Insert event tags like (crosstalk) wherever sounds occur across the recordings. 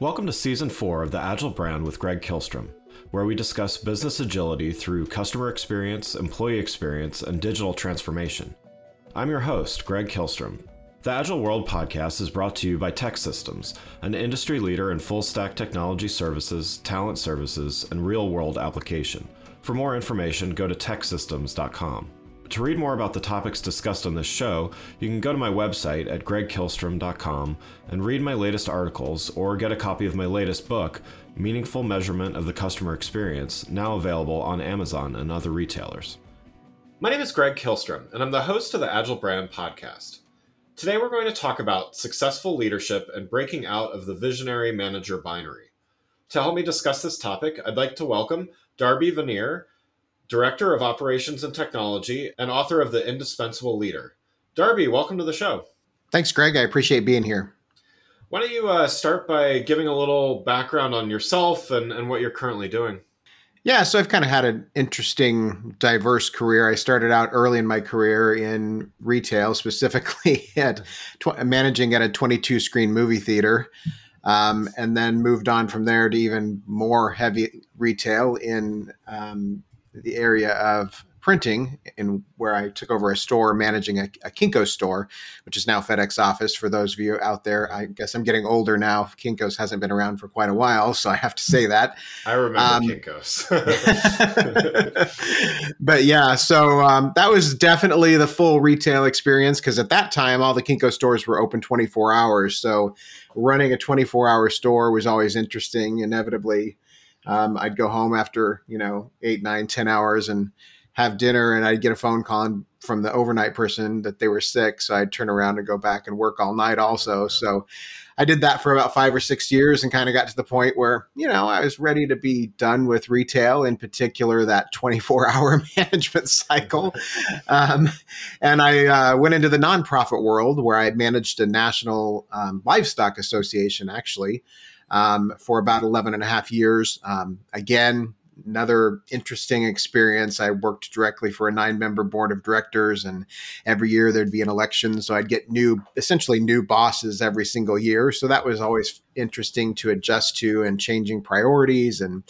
Welcome to Season 4 of the Agile Brand with Greg Kihlstrom, where we discuss business agility through customer experience, employee experience, and digital transformation. I'm your host, Greg Kihlstrom. The Agile World podcast is brought to you by TEKsystems, an industry leader in full stack technology services, talent services, and real world application. For more information, go to teksystems.com. To read more about the topics discussed on this show, you can go to my website at gregkihlstrom.com and read my latest articles or get a copy of my latest book, Meaningful Measurement of the Customer Experience, now available on Amazon and other retailers. My name is Greg Kihlstrom, and I'm the host of the Agile Brand podcast. Today we're going to talk about successful leadership and breaking out of the visionary manager binary. To help me discuss this topic, I'd like to welcome Darby Vannier, Director of Operations and Technology, and author of The Indispensable Leader. Darby, welcome to the show. Thanks, Greg. I appreciate being here. Why don't you uh, start by giving a little background on yourself and, and what you're currently doing? Yeah, so I've kind of had an interesting, diverse career. I started out early in my career in retail, (laughs) specifically at tw- managing at a 22 screen movie theater, um, and then moved on from there to even more heavy retail in um, the area of printing and where I took over a store managing a, a, Kinko store, which is now FedEx office. For those of you out there, I guess I'm getting older now. Kinko's hasn't been around for quite a while, so I have to say that. I remember um, Kinko's. (laughs) (laughs) but yeah, so um, that was definitely the full retail experience because at that time, all the Kinko stores were open 24 hours. So running a 24 hour store was always interesting. Inevitably, um, I'd go home after you know eight, nine, ten hours and have dinner, and I'd get a phone call from the overnight person that they were sick. So I'd turn around and go back and work all night also. So I did that for about five or six years and kind of got to the point where, you know, I was ready to be done with retail, in particular that (laughs) 24 hour (laughs) management cycle. Um, and I uh, went into the nonprofit world where I managed a national um, livestock association, actually um, for about 11 and a half years. Um, again, another interesting experience. I worked directly for a nine member board of directors, and every year there'd be an election. So I'd get new, essentially new bosses every single year. So that was always interesting to adjust to and changing priorities. And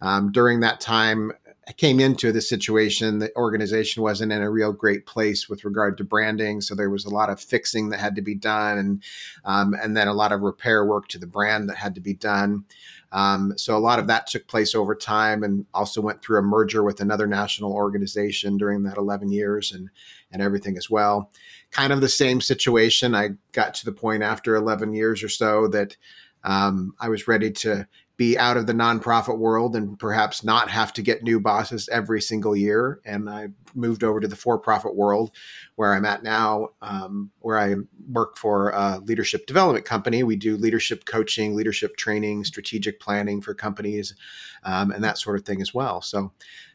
um, during that time, came into the situation, the organization wasn't in a real great place with regard to branding. So there was a lot of fixing that had to be done, and um, and then a lot of repair work to the brand that had to be done. Um, so a lot of that took place over time, and also went through a merger with another national organization during that 11 years, and and everything as well. Kind of the same situation. I got to the point after 11 years or so that um, I was ready to be out of the nonprofit world and perhaps not have to get new bosses every single year. And I moved over to the for profit world where I'm at now, um, where I work for a leadership development company. We do leadership coaching, leadership training, strategic planning for companies, um, and that sort of thing as well. So,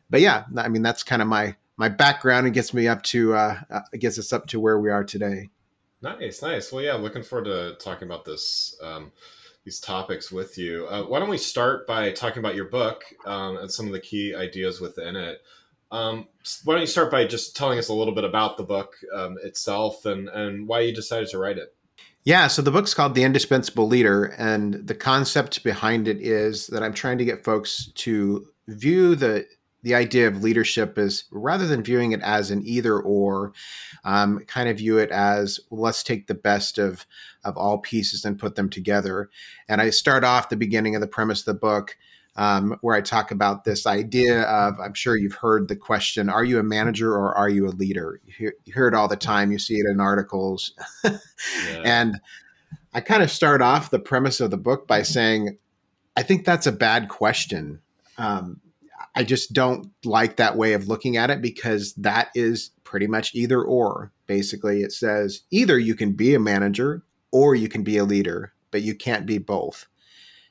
but yeah, I mean, that's kind of my my background and gets me up to uh, uh, gets us up to where we are today. Nice, nice. Well, yeah, looking forward to talking about this. Um, these topics with you. Uh, why don't we start by talking about your book um, and some of the key ideas within it? Um, why don't you start by just telling us a little bit about the book um, itself and, and why you decided to write it? Yeah, so the book's called The Indispensable Leader, and the concept behind it is that I'm trying to get folks to view the the idea of leadership is rather than viewing it as an either or, um, kind of view it as let's take the best of of all pieces and put them together. And I start off the beginning of the premise of the book. Um, where I talk about this idea of, I'm sure you've heard the question, are you a manager or are you a leader? You hear, you hear it all the time. You see it in articles. (laughs) yeah. And I kind of start off the premise of the book by saying, I think that's a bad question. Um, I just don't like that way of looking at it because that is pretty much either or. Basically, it says either you can be a manager or you can be a leader, but you can't be both.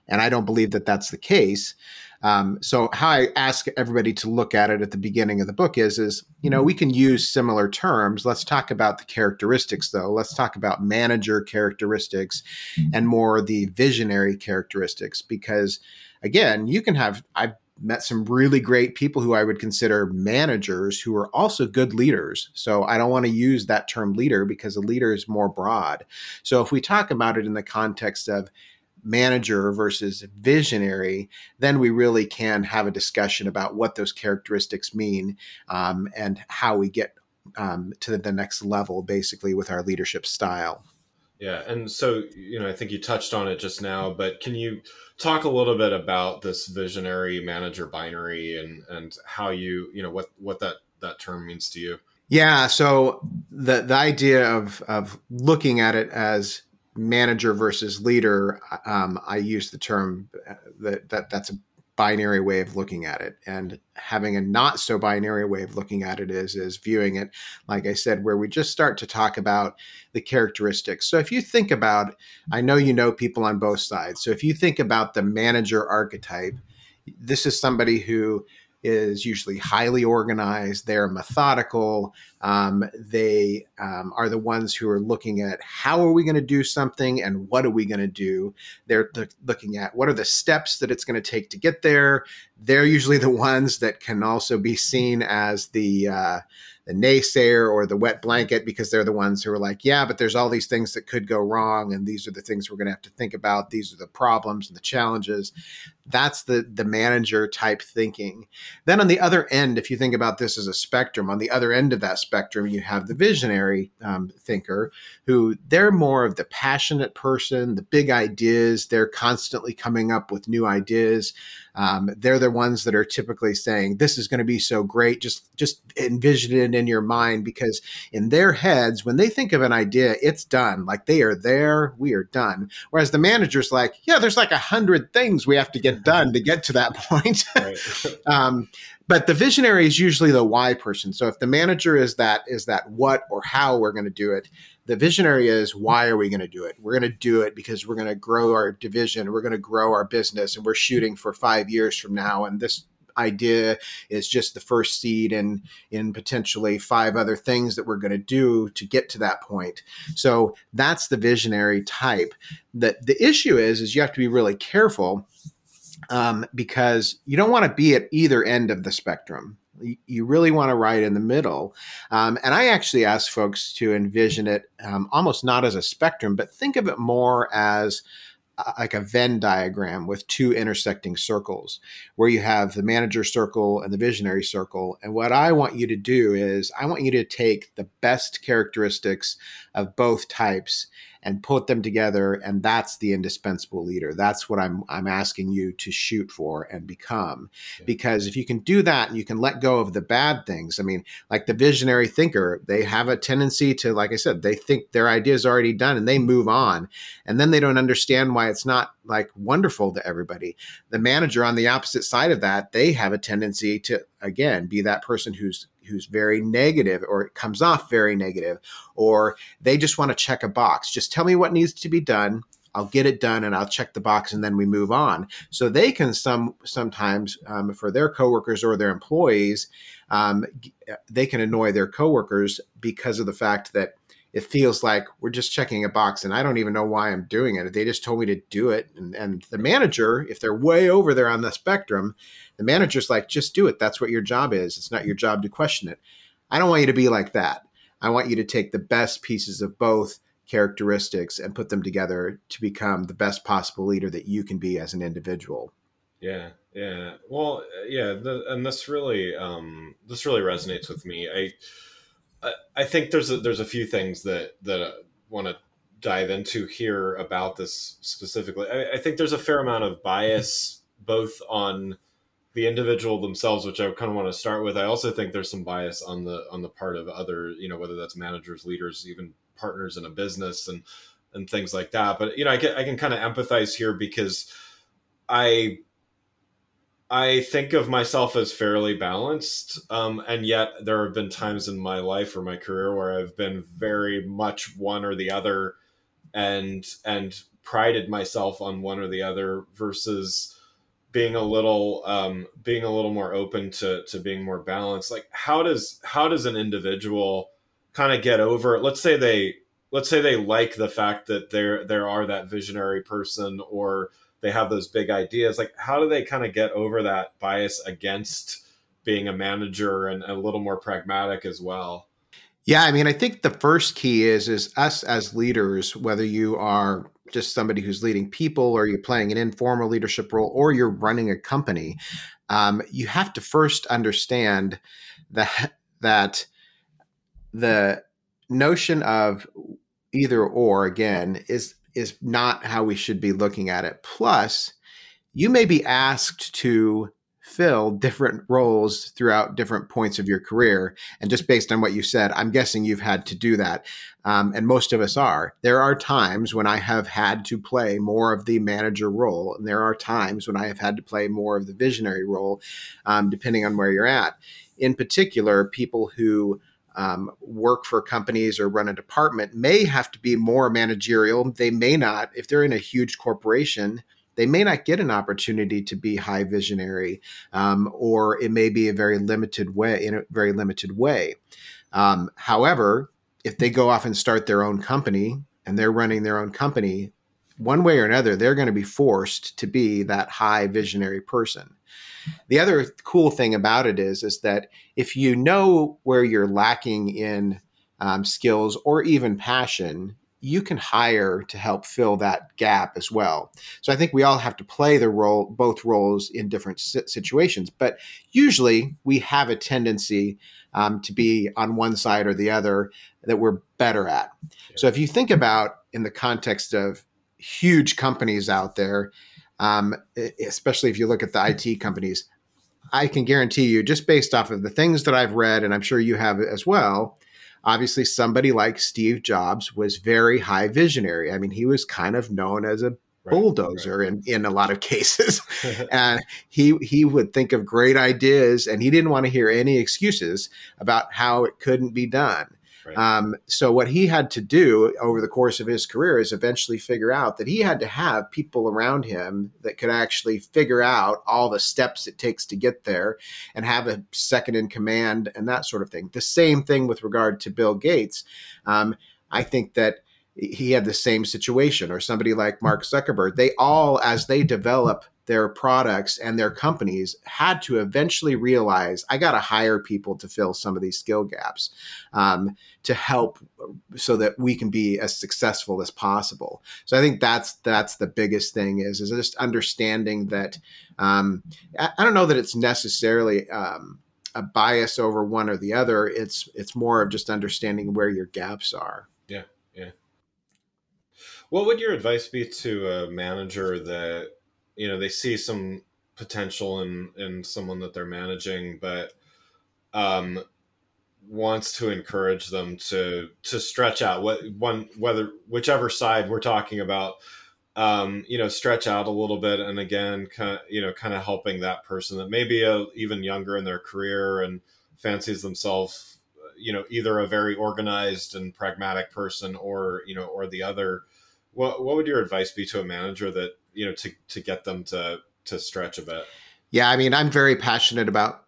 And I don't believe that that's the case. Um, so how I ask everybody to look at it at the beginning of the book is, is you know, we can use similar terms. Let's talk about the characteristics, though. Let's talk about manager characteristics and more the visionary characteristics, because again, you can have. I've met some really great people who I would consider managers who are also good leaders. So I don't want to use that term leader because a leader is more broad. So if we talk about it in the context of manager versus visionary, then we really can have a discussion about what those characteristics mean um, and how we get um, to the next level, basically, with our leadership style. Yeah, and so you know, I think you touched on it just now, but can you talk a little bit about this visionary manager binary and and how you you know what what that that term means to you? Yeah, so the the idea of of looking at it as manager versus leader, um, I use the term uh, that, that that's a binary way of looking at it and having a not so binary way of looking at it is is viewing it like i said where we just start to talk about the characteristics so if you think about i know you know people on both sides so if you think about the manager archetype this is somebody who is usually highly organized. They're methodical. Um, they um, are the ones who are looking at how are we going to do something and what are we going to do. They're th- looking at what are the steps that it's going to take to get there. They're usually the ones that can also be seen as the uh, the naysayer or the wet blanket because they're the ones who are like, yeah, but there's all these things that could go wrong, and these are the things we're going to have to think about. These are the problems and the challenges. That's the the manager type thinking. Then on the other end, if you think about this as a spectrum, on the other end of that spectrum, you have the visionary um, thinker, who they're more of the passionate person, the big ideas. They're constantly coming up with new ideas. Um, they're the ones that are typically saying, "This is going to be so great." Just just envision it in your mind because in their heads, when they think of an idea, it's done. Like they are there, we are done. Whereas the manager's like, "Yeah, there's like a hundred things we have to get (laughs) done to get to that point." (laughs) um, but the visionary is usually the why person. So if the manager is that is that what or how we're going to do it, the visionary is why are we going to do it? We're going to do it because we're going to grow our division, we're going to grow our business, and we're shooting for five years from now. And this idea is just the first seed in in potentially five other things that we're going to do to get to that point. So that's the visionary type. That the issue is is you have to be really careful um, because you don't want to be at either end of the spectrum you really want to ride in the middle. Um, and I actually ask folks to envision it um, almost not as a spectrum, but think of it more as uh, like a Venn diagram with two intersecting circles where you have the manager circle and the visionary circle. And what I want you to do is I want you to take the best characteristics of both types and put them together and that's the indispensable leader. That's what i'm i'm asking you to shoot for and become. Yeah. because if you can do that and you can let go of the bad things i mean like the visionary thinker they have a tendency to like i said they think their idea is already done and they move on. And then they don't understand why it's not like wonderful to everybody. The manager on the opposite side of that they have a tendency to again be that person who's who's very negative or it comes off very negative or they just want to check a box just tell me what needs to be done I'll get it done and I'll check the box and then we move on. So they can some sometimes um, for their coworkers or their employees, um, they can annoy their coworkers because of the fact that it feels like we're just checking a box and I don't even know why I'm doing it. They just told me to do it. And, and the manager, if they're way over there on the spectrum, the manager's like, just do it. That's what your job is. It's not your job to question it. I don't want you to be like that. I want you to take the best pieces of both characteristics and put them together to become the best possible leader that you can be as an individual. Yeah, yeah. Well, yeah, the, and this really, um, this really resonates with me. I, I, I think there's a, there's a few things that that I want to dive into here about this specifically. I, I think there's a fair amount of bias mm-hmm. both on the individual themselves, which I kind of want to start with. I also think there's some bias on the on the part of other, you know, whether that's managers, leaders, even partners in a business, and and things like that. But you know, I can I can kind of empathize here because I I think of myself as fairly balanced, um, and yet there have been times in my life or my career where I've been very much one or the other, and and prided myself on one or the other versus being a little um, being a little more open to to being more balanced. Like how does how does an individual kind of get over let's say they let's say they like the fact that there there are that visionary person or they have those big ideas like how do they kind of get over that bias against being a manager and a little more pragmatic as well? Yeah, I mean, I think the first key is is us as leaders, whether you are just somebody who's leading people or you're playing an informal leadership role or you're running a company um, you have to first understand that that the notion of either or again is is not how we should be looking at it plus you may be asked to fill different roles throughout different points of your career. And just based on what you said, I'm guessing you've had to do that. Um, and most of us are. There are times when I have had to play more of the manager role, and there are times when I have had to play more of the visionary role, um, depending on where you're at. In particular, people who um, work for companies or run a department may have to be more managerial. They may not, if they're in a huge corporation, they may not get an opportunity to be high visionary, um, or it may be a very limited way in a very limited way. Um, however, if they go off and start their own company and they're running their own company, one way or another, they're going to be forced to be that high visionary person. The other cool thing about it is, is that if you know where you're lacking in um, skills or even passion, you can hire to help fill that gap as well. So I think we all have to play the role, both roles in different situations. But usually we have a tendency um, to be on one side or the other that we're better at. Yeah. So if you think about in the context of huge companies out there, um, especially if you look at the IT companies, I can guarantee you, just based off of the things that I've read, and I'm sure you have as well, obviously somebody like Steve Jobs was very high visionary. I mean, he was kind of known as a bulldozer right, right. in, in a lot of (laughs) cases. (laughs) and he he would think of great ideas and he didn't want to hear any excuses about how it couldn't be done. Right. Um, so what he had to do over the course of his career is eventually figure out that he had to have people around him that could actually figure out all the steps it takes to get there and have a second in command and that sort of thing. The same thing with regard to Bill Gates. Um, I think that he had the same situation or somebody like Mark Zuckerberg. They all, as they develop their products and their companies had to eventually realize I got to hire people to fill some of these skill gaps um, to help so that we can be as successful as possible. So I think that's that's the biggest thing is is just understanding that um, I, I, don't know that it's necessarily um, a bias over one or the other. It's it's more of just understanding where your gaps are. Yeah, yeah. What would your advice be to a manager that you know they see some potential in in someone that they're managing, but um, wants to encourage them to to stretch out what one whether whichever side we're talking about um, you know stretch out a little bit and again kind of you know kind of helping that person that may be a, even younger in their career and fancies themselves you know either a very organized and pragmatic person or you know or the other. What what would your advice be to a manager that you know to to get them to to stretch a bit yeah i mean i'm very passionate about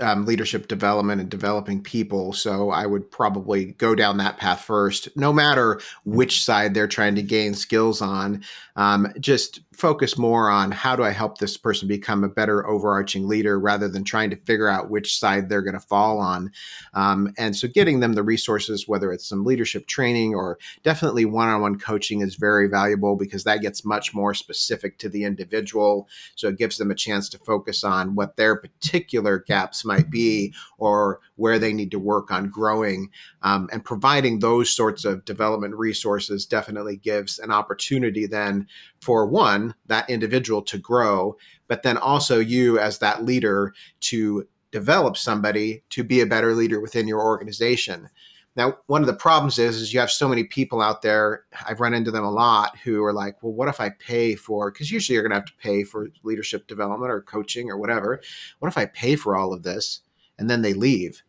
um, leadership development and developing people. So I would probably go down that path first, no matter which side they're trying to gain skills on. Um, just focus more on how do I help this person become a better overarching leader rather than trying to figure out which side they're going to fall on. Um, and so getting them the resources, whether it's some leadership training or definitely one on one coaching, is very valuable because that gets much more specific to the individual. So it gives them a chance to focus on what their particular gaps might be or where they need to work on growing. Um, and providing those sorts of development resources definitely gives an opportunity then for one, that individual to grow, but then also you as that leader to develop somebody to be a better leader within your organization. Now, one of the problems is, is you have so many people out there. I've run into them a lot who are like, "Well, what if I pay for?" Because usually you're going to have to pay for leadership development or coaching or whatever. What if I pay for all of this and then they leave?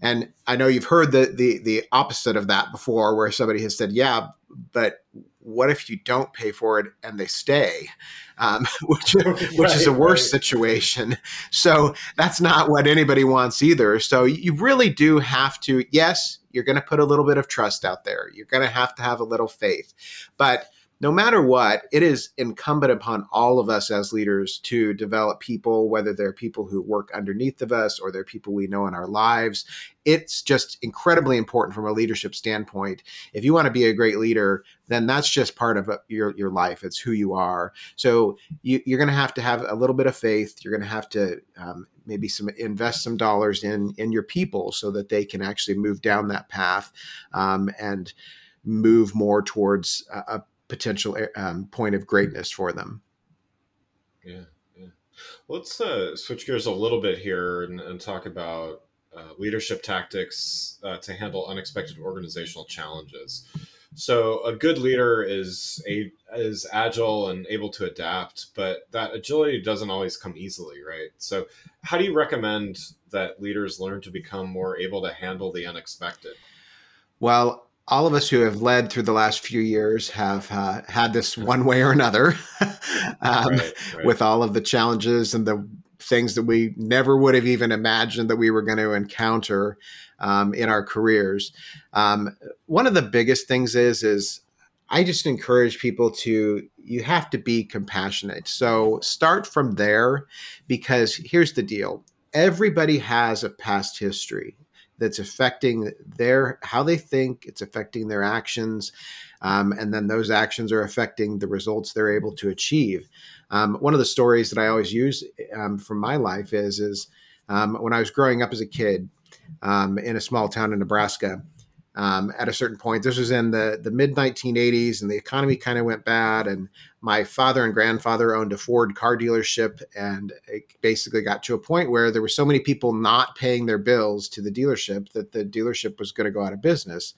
And I know you've heard the the the opposite of that before, where somebody has said, "Yeah, but what if you don't pay for it and they stay? Um, (laughs) which, (laughs) which right, is a worse right. situation. So that's not what anybody wants either. So you really do have to yes you're going to put a little bit of trust out there. You're going to have to have a little faith. But no matter what, it is incumbent upon all of us as leaders to develop people, whether they're people who work underneath of us or they're people we know in our lives. It's just incredibly important from a leadership standpoint. If you want to be a great leader, then that's just part of uh, your, your life. It's who you are. So you, are going to have to have a little bit of faith. You're going to have to um, maybe some invest some dollars in in your people so that they can actually move down that path um, and move more towards a, a potential um, point of greatness for them. Yeah, yeah. Let's uh, switch gears a little bit here and, and talk about uh, leadership tactics uh, to handle unexpected organizational challenges. So, a good leader is a is agile and able to adapt, but that agility doesn't always come easily, right? So, how do you recommend that leaders learn to become more able to handle the unexpected? Well, all of us who have led through the last few years have uh, had this one way or another (laughs) um, right, right. with all of the challenges and the things that we never would have even imagined that we were going to encounter um, in our careers. Um, one of the biggest things is is I just encourage people to you have to be compassionate. So start from there because here's the deal. Everybody has a past history that's affecting their how they think it's affecting their actions um, and then those actions are affecting the results they're able to achieve. Um, one of the stories that i always use um, from my life is is um, when i was growing up as a kid um, in a small town in nebraska um, at a certain point. This was in the, the mid 1980s, and the economy kind of went bad. And my father and grandfather owned a Ford car dealership, and it basically got to a point where there were so many people not paying their bills to the dealership that the dealership was going to go out of business.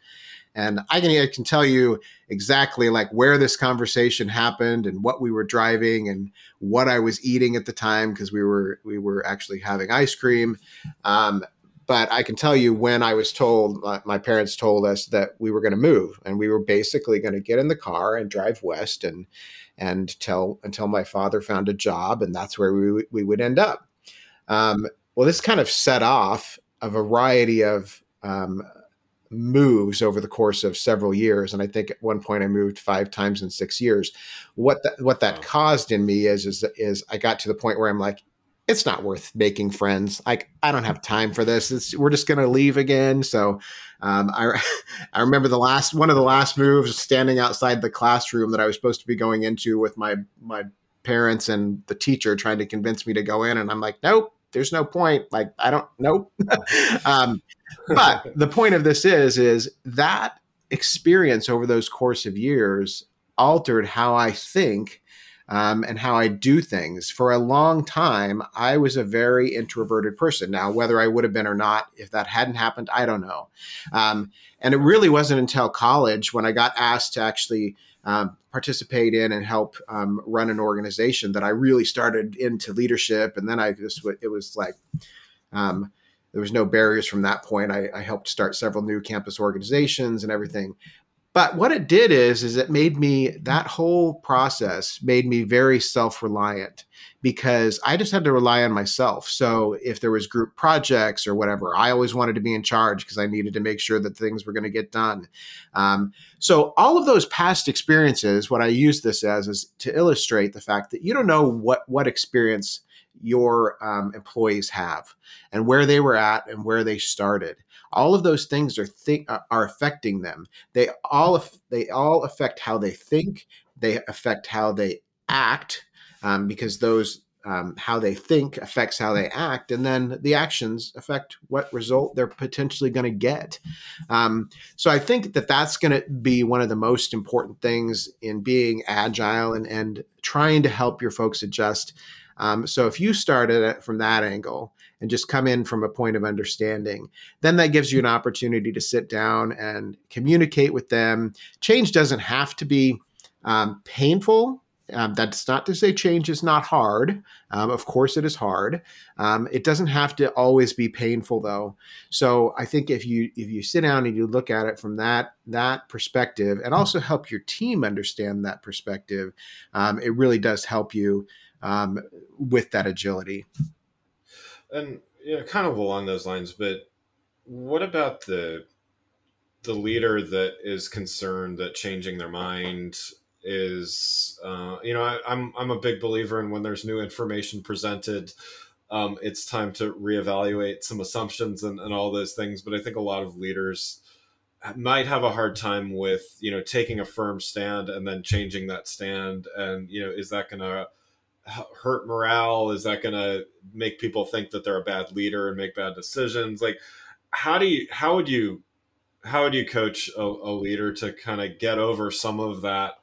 And I can, I can tell you exactly like where this conversation happened and what we were driving and what I was eating at the time because we were we were actually having ice cream. Um, but I can tell you when I was told, my, my parents told us that we were going to move, and we were basically going to get in the car and drive west, and and tell until my father found a job, and that's where we we would end up. Um, well, this kind of set off a variety of um, moves over the course of several years, and I think at one point I moved five times in six years. What that what that caused in me is is is I got to the point where I'm like, it's not worth making friends. Like I don't have time for this. It's, we're just to leave again. So um, I (laughs) I remember the last one of the last moves standing outside the classroom that I was supposed to be going into with my my parents and the teacher trying to convince me to go in, and I'm like, nope. There's no point. Like I don't. Nope. (laughs) um, but the point of this is is that experience over those course of years altered how I think um, and how I do things. For a long time, I was a very introverted person. Now, whether I would have been or not, if that hadn't happened, I don't know. Um, and it really wasn't until college when I got asked to actually um, participate in and help um, run an organization that I really started into leadership. And then I just, it was like, um, there was no barriers from that point. I, I, helped start several new campus organizations and everything. But what it did is, is it made me that whole process made me very self-reliant because I just had to rely on myself. So if there was group projects or whatever, I always wanted to be in charge because I needed to make sure that things were going to get done. Um, so all of those past experiences, what I use this as is to illustrate the fact that you don't know what what experience your um, employees have and where they were at and where they started all of those things are uh, are affecting them they all they all affect how they think they affect how they act um, because those um, how they think affects how they act, and then the actions affect what result they're potentially going to get. Um, so I think that that's going to be one of the most important things in being agile and, and trying to help your folks adjust. Um, so if you started it from that angle, and just come in from a point of understanding. Then that gives you an opportunity to sit down and communicate with them. Change doesn't have to be um, painful. Um, that's not to say change is not hard. Um, of course, it is hard. Um, it doesn't have to always be painful, though. So I think if you if you sit down and you look at it from that that perspective, and also help your team understand that perspective, um, it really does help you um, with that agility. And you know, kind of along those lines, but what about the the leader that is concerned that changing their mind is uh, you know I, am I'm, I'm a big believer in when there's new information presented um, it's time to reevaluate some assumptions and, and all those things. But i think a lot of leaders might have a hard time with you know taking a firm stand and then changing that stand. And you know is that going to hurt morale? Is that going to make people think that they're a bad leader and make bad decisions? Like how do you how would you how would you coach a, a leader to kind of get over some of that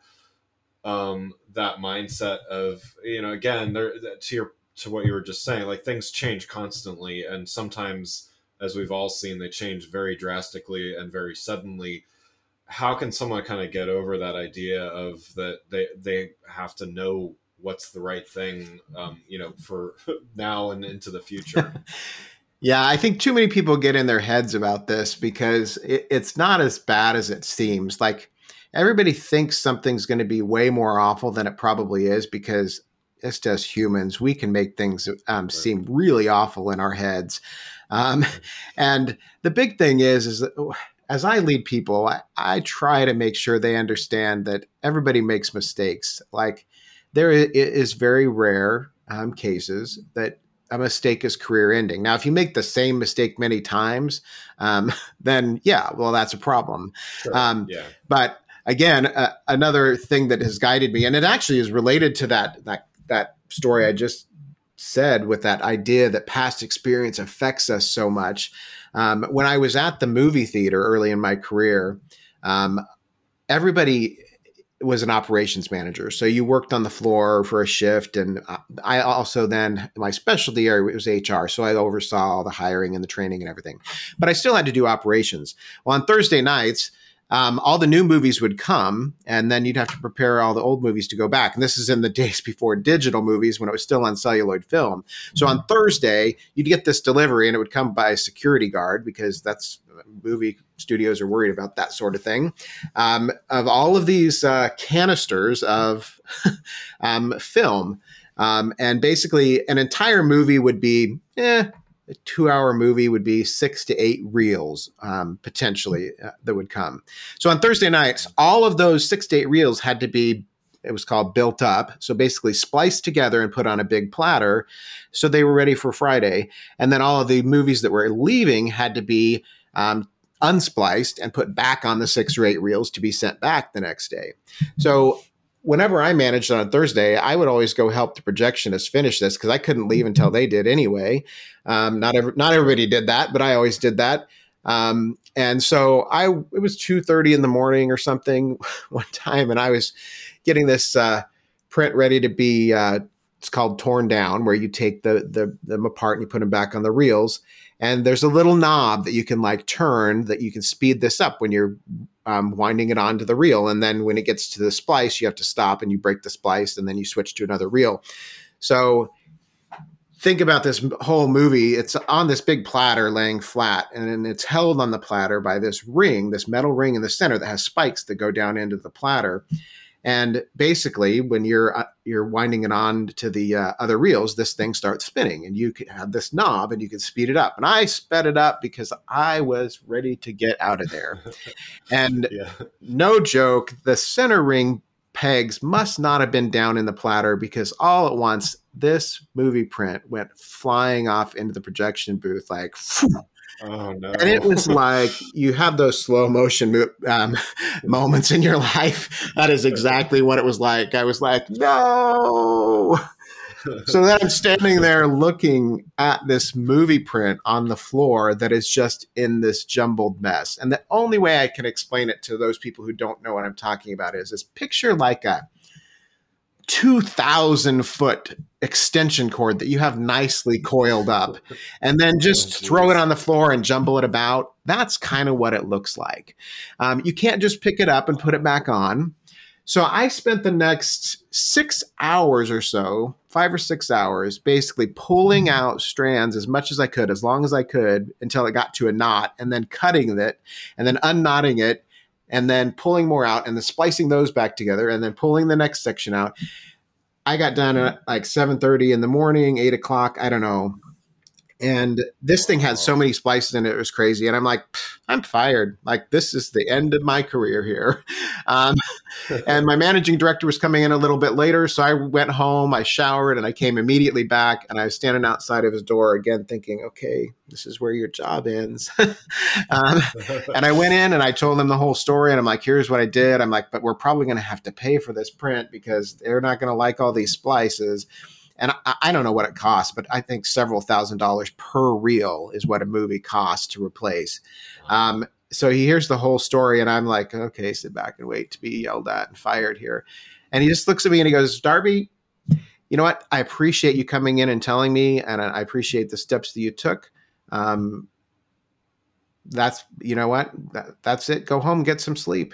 um that mindset of you know again there to your to what you were just saying like things change constantly and sometimes as we've all seen they change very drastically and very suddenly. How can someone kind of get over that idea of that they they have to know what's the right thing um, you know for (laughs) now and into the future. (laughs) Yeah i think too many people get in their heads about this because it, it's not as bad as it seems. Like everybody thinks something's going to be way more awful than it probably is because just as humans. We can make things um, right. seem really awful in our heads. Um, and the big thing is is that oh, as I lead people, I, I, try to make sure they understand that everybody makes mistakes. Like there is very rare um, cases that a mistake is career ending. Now, if you make the same mistake many times, um, (laughs) then yeah, well, that's a problem. Sure. Um, yeah. But again, uh, another thing that has guided me, and it actually is related to that that that story I just said with that idea that past experience affects us so much. Um, when I was at the movie theater early in my career, um, everybody was an operations manager. So you worked on the floor for a shift. And I also then, my specialty area was HR. So I oversaw all the hiring and the training and everything. But I still had to do operations. Well, on Thursday nights, um, all the new movies would come, and then you'd have to prepare all the old movies to go back. And this is in the (laughs) days before digital movies when it was still on celluloid film. So on Thursday, you'd get this delivery, and it would come by a security guard because that's movie studios are worried about that sort of thing. Um, of all of these uh, canisters of (laughs) um, film. Um, and basically, an entire movie would be eh, a two hour movie would be six to eight reels um, potentially uh, that would come. So on Thursday nights, all of those six to eight reels had to be, it was called built up. So basically spliced together and put on a big platter. So they were ready for Friday. And then all of the movies that were leaving had to be um, unspliced and put back on the six or eight reels to be sent back the next day. So whenever I managed on a Thursday, I would always go help the projectionist finish this because I couldn't leave until they did anyway. Um, not every, not everybody did that, but I always did that. Um, and so I it was two thirty in the morning or something (laughs) one time, and I was getting this uh, print ready to be. Uh, it's called torn down, where you take the, the them apart and you put them back on the reels. And there's a little knob that you can like turn that you can speed this up when you're um, winding it onto the reel. And then when it gets to the splice, you have to stop and you break the splice and then you switch to another reel. So think about this whole movie. It's on this big platter laying flat, and it's held on the platter by this ring, this metal ring in the center that has spikes that go down into the platter. And basically, when you're uh, you're winding it on to the uh, other reels, this thing starts spinning, and you can have this knob, and you can speed it up. And I sped it up because I was ready to get out of there. (laughs) and yeah. no joke, the center ring pegs must not have been down in the platter because all at once this movie print went flying off into the projection booth like. Oh no! And it was like you have those slow motion um, (laughs) moments in your (laughs) life. That is exactly what it was like. I was like, no. so then I'm standing there looking at this movie print on the floor that is just in this jumbled mess. And the only way I can explain it to those people who don't know what I'm talking about is this picture like a 2,000 foot extension cord that you have nicely coiled up and then (laughs) just oh, throw it on the floor and jumble it about. That's kind of what it looks like. Um, you can't just pick it up and put it back on. So I spent the next six hours or so, five or six hours, basically pulling out strands as much as I could, as long as I could, until it got to a knot, and then cutting it, and then unknotting it, and then pulling more out, and then splicing those back together, and then pulling the next section out. I got done at like seven thirty in the morning, eight o'clock. I don't know. And this thing had so many splices in it, it was crazy. And I'm like, I'm fired. Like, this is the end of my career here. (laughs) Um, (laughs) and my managing director was coming in a little bit later. So I went home, I showered, and I came immediately back. And I was standing outside of his door again, thinking, okay, this is where your job ends. (laughs) um, and I went in and I told him the whole story. And I'm like, here's what I did. I'm like, but we're probably going to have to pay for this print because they're not going to like all these splices and I, I, don't know what it costs, but I think several thousand dollars per reel is what a movie costs to replace. Um, so he hears the whole story, and I'm like, okay, sit back and wait to be yelled at and fired here. And he just looks at me and he goes, Darby, you know what? I appreciate you coming in and telling me, and I appreciate the steps that you took. Um, that's you know what? That, that's it. Go home, get some sleep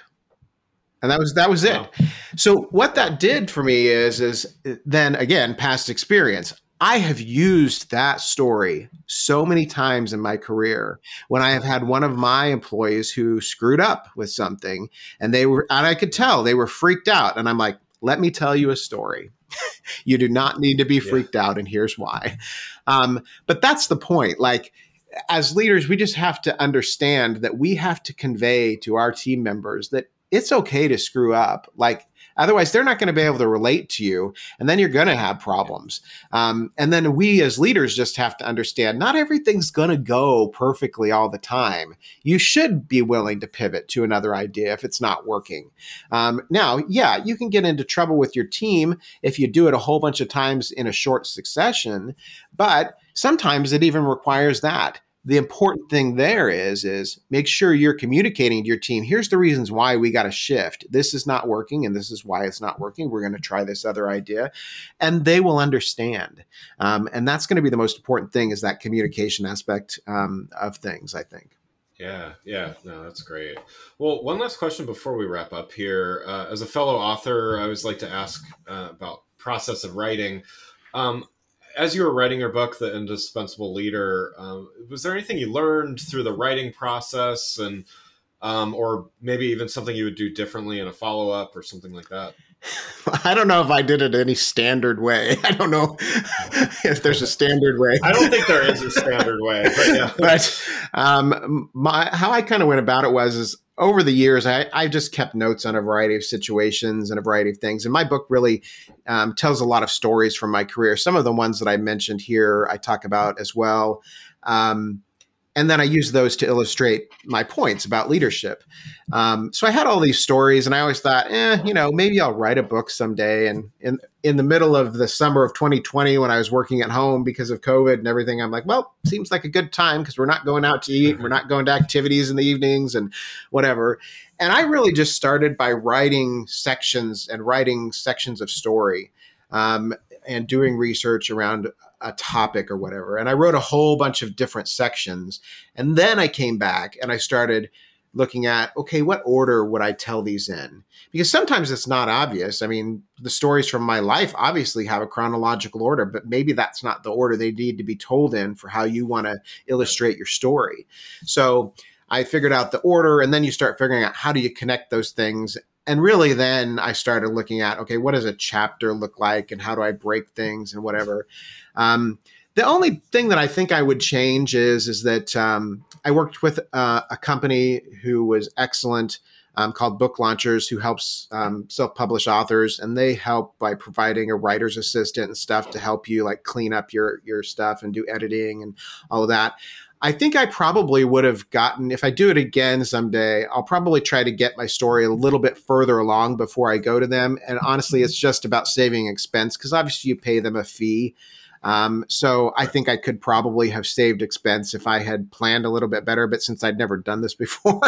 and that was that was it. Wow. So what that did for me is is then again past experience. I have used that story so many times in my career when I have had one of my employees who screwed up with something and they were and I could tell they were freaked out and I'm like, "Let me tell you a story." (laughs) you do not need to be freaked yeah. out and here's why. Um, but that's the point. Like as leaders, we just have to understand that we have to convey to our team members that it's okay to screw up. Like, otherwise, they're not going to be able to relate to you, and then you're going to have problems. Um, and then we as leaders just have to understand not everything's going to go perfectly all the time. You should be willing to pivot to another idea if it's not working. Um, now, yeah, you can get into trouble with your team if you do it a whole bunch of times in a short succession, but sometimes it even requires that the important thing there is is make sure you're communicating to your team here's the reasons why we got to shift this is not working and this is why it's not working we're going to try this other idea and they will understand um, and that's going to be the most important thing is that communication aspect um, of things i think yeah, yeah, no, that's great. Well, one last question before we wrap up here. Uh, as a fellow author, I always like to ask uh, about process of writing. Um, as you were writing your book, The Indispensable Leader, um, was there anything you learned through the writing process, and um, or maybe even something you would do differently in a follow up or something like that? (laughs) I don't know if I did it any standard way. (laughs) I don't know (laughs) if there's a standard way. I don't think there is a standard way, but yeah. but um, my how I kind of went about it was is over the years, I, I just kept notes on a variety of situations and a variety of things. And my book really um, tells a lot of stories from my career. Some of the ones that I mentioned here, I talk about as well. Um, and then I use those to illustrate my points about leadership. Um, so I had all these stories, and I always thought, eh, you know, maybe I'll write a book someday. And in in the middle of the summer of 2020, when I was working at home because of COVID and everything, I'm like, well, seems like a good time because we're not going out to eat, we're not going to activities in the evenings, and whatever. And I really just started by writing sections and writing sections of story. Um, and doing research around a topic or whatever. And I wrote a whole bunch of different sections. And then I came back and I started looking at okay, what order would I tell these in? Because sometimes it's not obvious. I mean, the stories from my life obviously have a chronological order, but maybe that's not the order they need to be told in for how you want to illustrate your story. So I figured out the order, and then you start figuring out how do you connect those things and really then i started looking at okay what does a chapter look like and how do i break things and whatever? Um, the only thing that i think i would change is is that um, i worked with uh, a company who was excellent um, called book launchers who helps um, self-published authors and they help by providing a writer's assistant and stuff to help you like clean up your your stuff and do editing and all of that I think I probably would have gotten, if I do it again someday, I'll probably try to get my story a little bit further along before I go to them. And honestly, mm-hmm. it's just about saving expense because obviously you pay them a fee. Um, so I think I could probably have saved expense if I had planned a little bit better. But since I'd never done this (laughs) before,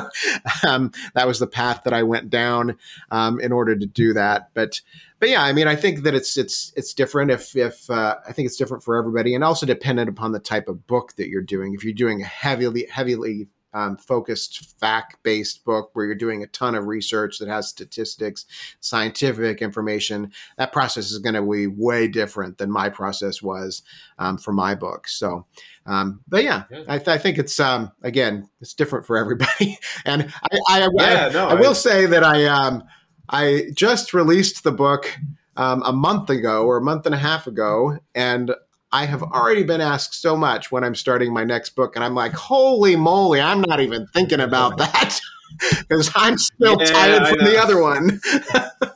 um, that was the path that I went down um, in order to do that. But but yeah, I mean, I think that it's it's it's different. If if uh, I think it's different for everybody, and also dependent upon the type of book that you're doing. If you're doing a heavily heavily um, focused fact based book where you're doing a ton of research that has statistics, scientific information, that process is going to be way different than my process was um, for my book. So, um, but yeah, yeah. I, th- I, think it's um, again it's different for everybody. (laughs) and I I, yeah, I, no, I will say that I um, I just released the book um, a month ago or a month and a half ago, and I have already been asked so much when I'm starting my next book, and I'm like, holy moly, I'm not even thinking about that (laughs) because I'm still yeah, tired from the other one. (laughs)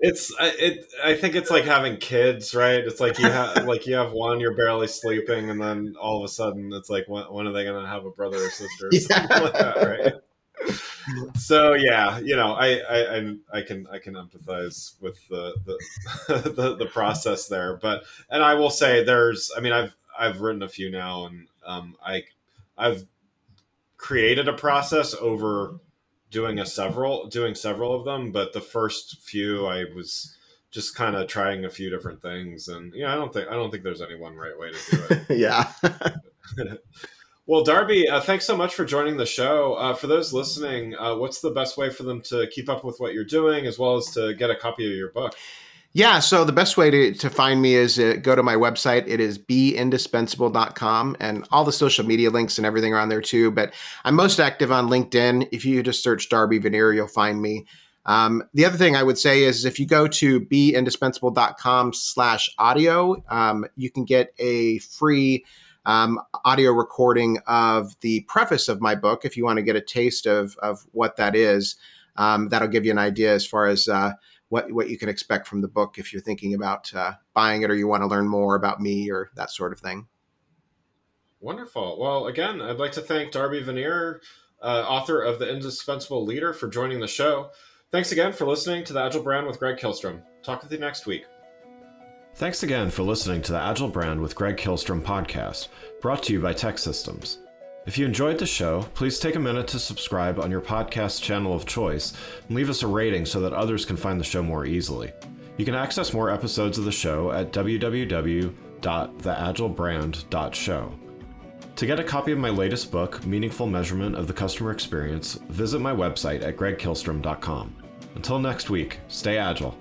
it's it. I think it's like having kids, right? It's like you have (laughs) like you have one, you're barely sleeping, and then all of a sudden, it's like when, when are they going to have a brother or sister? Or yeah. like that, right? So yeah, you know, I, I I can I can empathize with the the, (laughs) the the process there, but and I will say there's I mean I've I've written a few now, and um, I I've created a process over doing a several doing several of them, but the first few I was just kind of trying a few different things, and yeah, I don't think I don't think there's any one right way to do it. (laughs) yeah. (laughs) Well, Darby, uh, thanks so much for joining the show. Uh, for those listening, uh, what's the best way for them to keep up with what you're doing as well as to get a copy of your book? Yeah, so the best way to, to find me is uh, go to my website. It is beindispensable.com and all the social media links and everything are on there too. But I'm most active on LinkedIn. If you just search Darby Vannier, you'll find me. Um, the other thing I would say is if you go to beindispensable.com slash audio, um, you can get a free um, audio recording of the preface of my book if you want to get a taste of, of what that is. Um, that'll give you an idea as far as uh, what, what you can expect from the book if you're thinking about uh, buying it or you want to learn more about me or that sort of thing. Wonderful. Well, again, I'd like to thank Darby Vannier, uh, author of The Indispensable Leader, for joining the show. Thanks again for listening to the Agile Brand with Greg Kihlstrom. Talk with you next week. Thanks again for listening to the Agile Brand with Greg Kihlstrom podcast, brought to you by TEKsystems. If you enjoyed the show, please take a minute to subscribe on your podcast channel of choice and leave us a rating so that others can find the show more easily. You can access more episodes of the show at www.theagilebrand.show. To get a copy of my latest book, Meaningful Measurement of the Customer Experience, visit my website at gregkihlstrom.com. Until next week, stay agile.